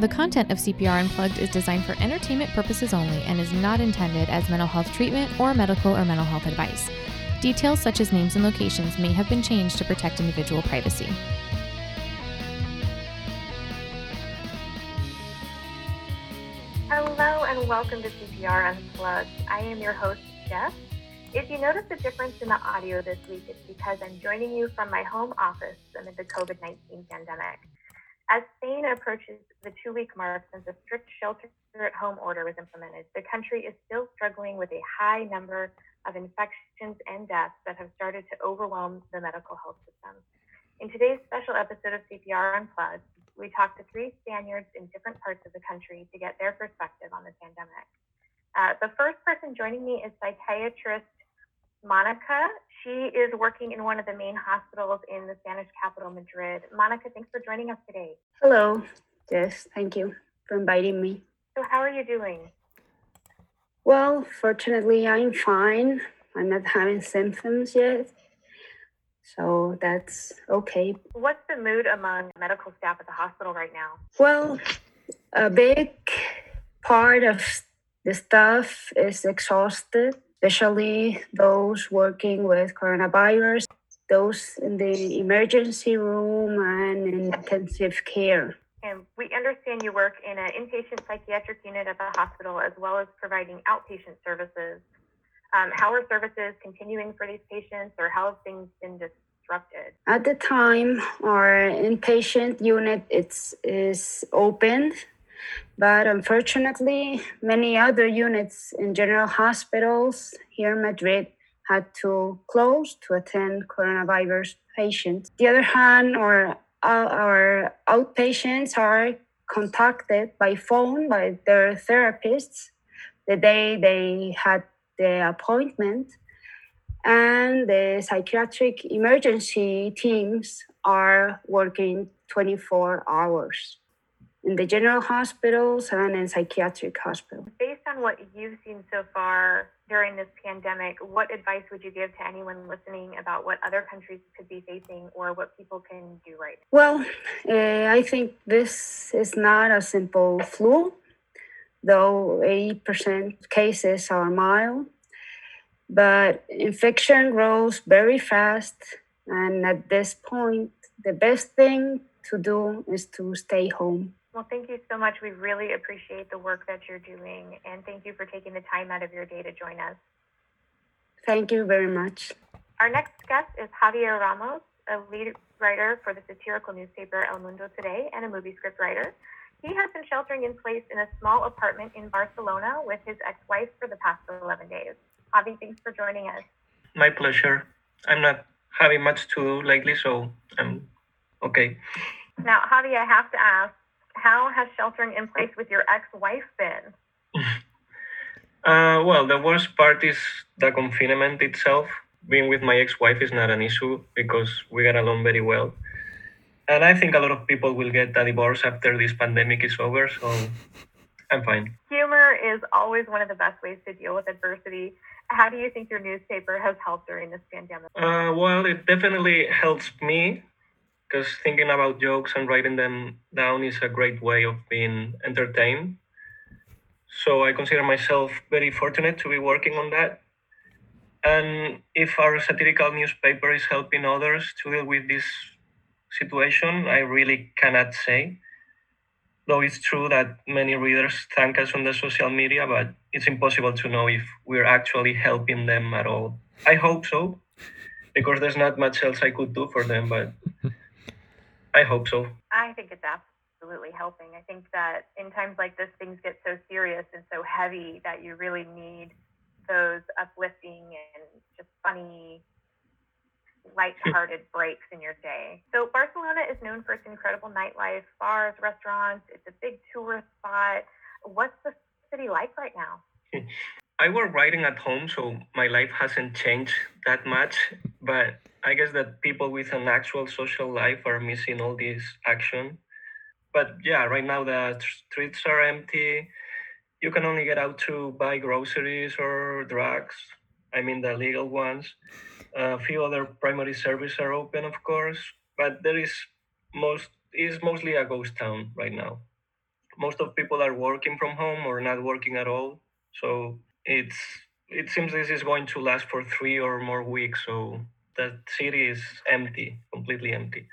The content of CPR Unplugged is designed for entertainment purposes only and is not intended as mental health treatment or medical or mental health advice. Details such as names and locations may have been changed to protect individual privacy. Hello and welcome to CPR Unplugged. I am your host, Jess. If you notice a difference in the audio this week, it's because I'm joining you from my home office amid the COVID 19 pandemic. As Spain approaches the two week mark since a strict shelter at home order was implemented, the country is still struggling with a high number of infections and deaths that have started to overwhelm the medical health system. In today's special episode of CPR Unplugged, we talked to three Spaniards in different parts of the country to get their perspective on the pandemic. Uh, the first person joining me is psychiatrist Monica. She is working in one of the main hospitals in the Spanish capital, Madrid. Monica, thanks for joining us today. Hello. Yes, thank you for inviting me. So, how are you doing? Well, fortunately, I'm fine. I'm not having symptoms yet. So that's okay. What's the mood among medical staff at the hospital right now? Well, a big part of the staff is exhausted especially those working with coronavirus, those in the emergency room and in intensive care. And we understand you work in an inpatient psychiatric unit at the hospital as well as providing outpatient services. Um, how are services continuing for these patients or how have things been disrupted? At the time, our inpatient unit it's, is opened but unfortunately, many other units in general hospitals here in Madrid had to close to attend coronavirus patients. The other hand, our, our outpatients are contacted by phone by their therapists the day they had the appointment and the psychiatric emergency teams are working 24 hours in the general hospitals and in psychiatric hospitals. Based on what you've seen so far during this pandemic, what advice would you give to anyone listening about what other countries could be facing or what people can do right? now? Well, uh, I think this is not a simple flu, though 80% cases are mild. But infection grows very fast, and at this point, the best thing to do is to stay home. Well, thank you so much. We really appreciate the work that you're doing, and thank you for taking the time out of your day to join us. Thank you very much. Our next guest is Javier Ramos, a lead writer for the satirical newspaper El Mundo Today and a movie script writer. He has been sheltering in place in a small apartment in Barcelona with his ex wife for the past 11 days. Javi, thanks for joining us. My pleasure. I'm not having much to do lately, so I'm okay. Now, Javi, I have to ask how has sheltering in place with your ex-wife been? Uh, well, the worst part is the confinement itself. Being with my ex-wife is not an issue because we get along very well. And I think a lot of people will get a divorce after this pandemic is over, so I'm fine. Humor is always one of the best ways to deal with adversity. How do you think your newspaper has helped during this pandemic? Uh, well, it definitely helps me because thinking about jokes and writing them down is a great way of being entertained. So I consider myself very fortunate to be working on that. And if our satirical newspaper is helping others to deal with this situation, I really cannot say. Though it's true that many readers thank us on the social media, but it's impossible to know if we're actually helping them at all. I hope so, because there's not much else I could do for them, but I hope so. I think it's absolutely helping. I think that in times like this, things get so serious and so heavy that you really need those uplifting and just funny, light-hearted breaks in your day. So Barcelona is known for its incredible nightlife, bars, restaurants. It's a big tourist spot. What's the city like right now? I work writing at home, so my life hasn't changed that much. But I guess that people with an actual social life are missing all this action. But yeah, right now the streets are empty. You can only get out to buy groceries or drugs. I mean, the legal ones. A few other primary services are open, of course, but there is most is mostly a ghost town right now. most of people are working from home or not working at all. So it's it seems this is going to last for three or more weeks. So the city is empty, completely empty.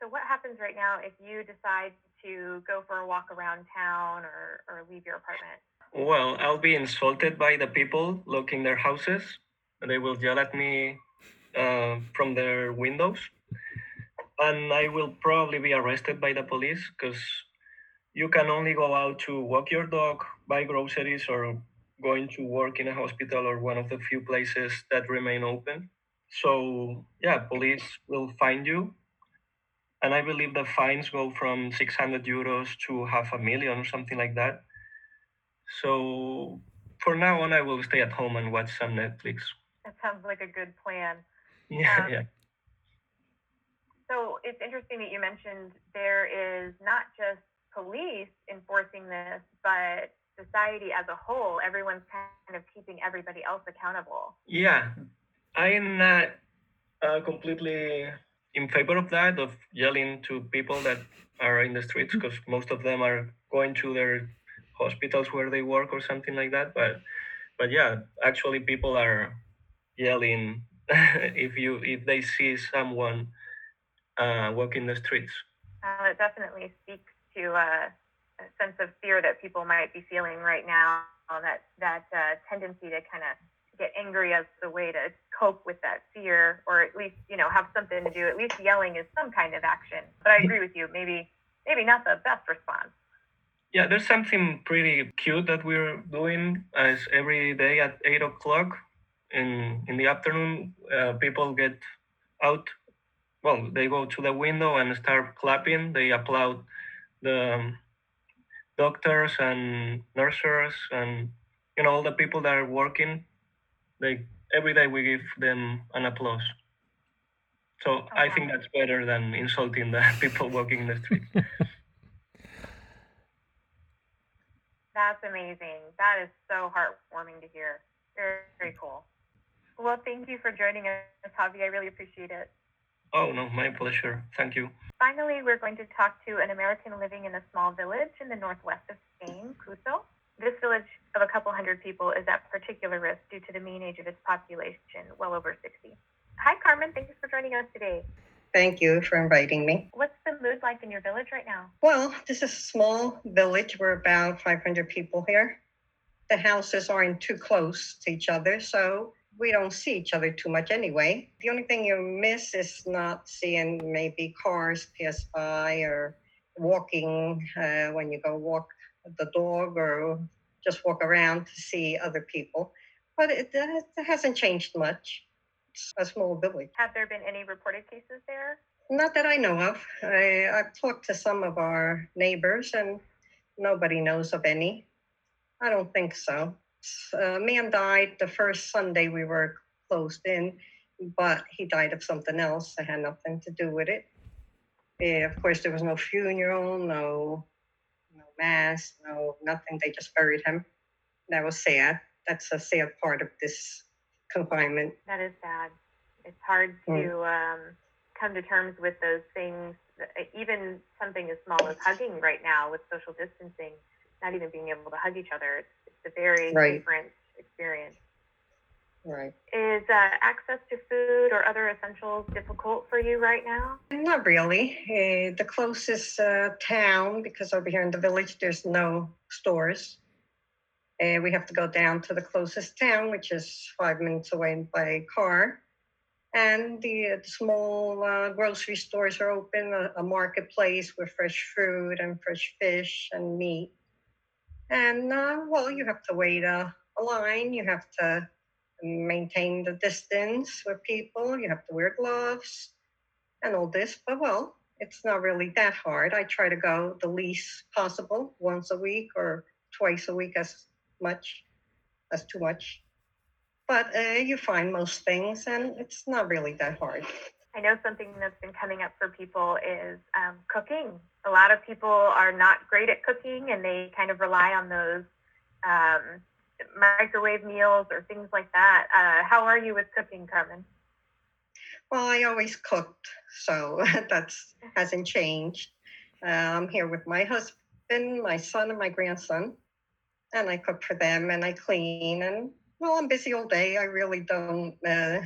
So what happens right now if you decide to go for a walk around town or, or leave your apartment? Well, I'll be insulted by the people looking their houses. They will yell at me uh, from their windows, and I will probably be arrested by the police because you can only go out to walk your dog, buy groceries, or going to work in a hospital or one of the few places that remain open. So yeah, police will find you, and I believe the fines go from 600 euros to half a million or something like that. So for now on, I will stay at home and watch some Netflix. That sounds like a good plan. Yeah, Um, yeah. So it's interesting that you mentioned there is not just police enforcing this, but society as a whole. Everyone's kind of keeping everybody else accountable. Yeah, I'm not uh, completely in favor of that, of yelling to people that are in the streets, because most of them are going to their hospitals where they work or something like that. But, but yeah, actually, people are yelling if you if they see someone uh, walking the streets. Uh, it definitely speaks to uh, a sense of fear that people might be feeling right now. That that uh, tendency to kind of get angry as a way to cope with that fear, or at least you know have something to do. At least yelling is some kind of action. But I agree with you. Maybe maybe not the best response. Yeah, there's something pretty cute that we're doing as every day at eight o'clock in in the afternoon. Uh, people get out. Well, they go to the window and start clapping. They applaud the um, doctors and nurses and you know all the people that are working. They every day we give them an applause. So I think that's better than insulting the people walking in the street. That's amazing. That is so heartwarming to hear. Very, very cool. Well, thank you for joining us, Javi. I really appreciate it. Oh no, my pleasure. Thank you. Finally, we're going to talk to an American living in a small village in the northwest of Spain, Cuso. This village of a couple hundred people is at particular risk due to the mean age of its population, well over 60. Hi, Carmen. Thanks for joining us today. Thank you for inviting me. What's the mood like in your village right now? Well, this is a small village. We're about 500 people here. The houses aren't too close to each other, so we don't see each other too much anyway. The only thing you miss is not seeing maybe cars pass by or walking uh, when you go walk the dog or just walk around to see other people. But it, uh, it hasn't changed much. It's a small village. Have there been any reported cases there? Not that I know of. I, I've talked to some of our neighbors, and nobody knows of any. I don't think so. A man died the first Sunday we were closed in, but he died of something else. It had nothing to do with it. Eh, of course, there was no funeral, no, no mass, no nothing. They just buried him. That was sad. That's a sad part of this confinement. That is sad. It's hard to um, come to terms with those things, even something as small as hugging right now with social distancing, not even being able to hug each other. It's a very Right. different experience. Right. Is uh, access to food or other essentials difficult for you right now? Not really. Uh, the closest uh, town, because over here in the village, there's no stores. Uh, we have to go down to the closest town, which is five minutes away by car. And the, uh, the small uh, grocery stores are open, a, a marketplace with fresh fruit and fresh fish and meat. And uh, well, you have to wait a, a line, you have to maintain the distance with people, you have to wear gloves and all this, but well, it's not really that hard. I try to go the least possible, once a week or twice a week as much as too much. But uh, you find most things, and it's not really that hard. I know something that's been coming up for people is um, cooking. A lot of people are not great at cooking and they kind of rely on those um, microwave meals or things like that. Uh, how are you with cooking, Carmen? Well, I always cooked, so that hasn't changed. Uh, I'm here with my husband, my son, and my grandson. And I cook for them and I clean. And well, I'm busy all day. I really don't uh,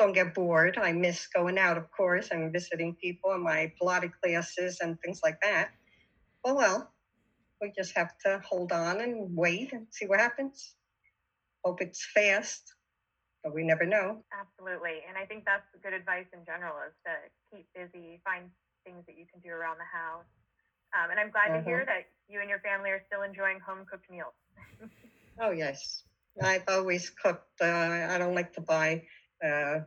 don't get bored. I miss going out, of course, and visiting people and my Pilates classes and things like that. Well, well, we just have to hold on and wait and see what happens. Hope it's fast, but we never know. Absolutely. And I think that's good advice in general is to keep busy, find things that you can do around the house. Um, and I'm glad to hear Mhm. that you and your family are still enjoying home cooked meals. Oh, yes. I've always cooked. Uh, I don't like to buy uh,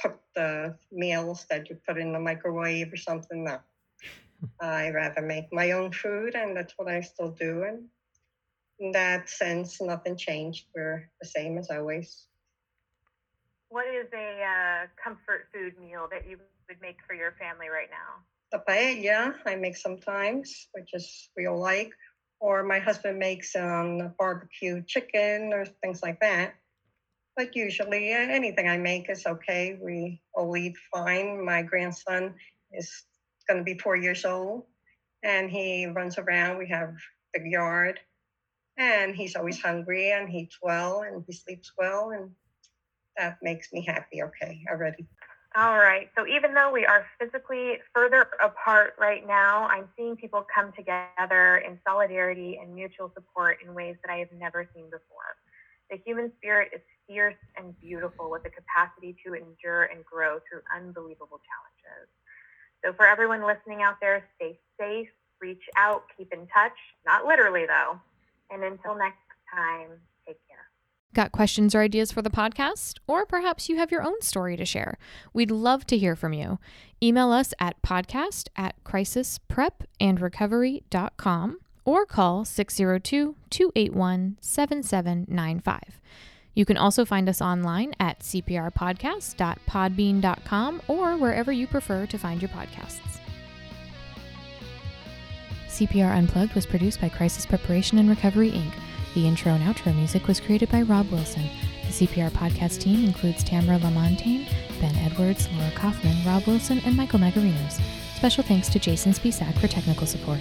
cooked uh, meals that you put in the microwave or something. No. I rather make my own food, and that's what I still do. And in that sense, nothing changed. We're the same as always. What is a uh, comfort food meal that you would make for your family right now? The paella I make sometimes, which is we all like, or my husband makes um, barbecue chicken or things like that. But usually, anything I make is okay. We all eat fine. My grandson is going to be four years old, and he runs around. We have big yard, and he's always hungry, and he eats well, and he sleeps well, and that makes me happy. Okay, already. All right. So even though we are physically further apart right now, I'm seeing people come together in solidarity and mutual support in ways that I have never seen before. The human spirit is fierce and beautiful with the capacity to endure and grow through unbelievable challenges. So for everyone listening out there, stay safe, reach out, keep in touch, not literally though. And until next time, take care. Got questions or ideas for the podcast? Or perhaps you have your own story to share. We'd love to hear from you. Email us at podcast at crisisprepandrecovery.com or call 602 281 7795. You can also find us online at cprpodcast.podbean.com or wherever you prefer to find your podcasts. CPR Unplugged was produced by Crisis Preparation and Recovery, Inc. The intro and outro music was created by Rob Wilson. The CPR podcast team includes Tamara Lamontagne, Ben Edwards, Laura Kaufman, Rob Wilson, and Michael Magarinos. Special thanks to Jason Spisak for technical support.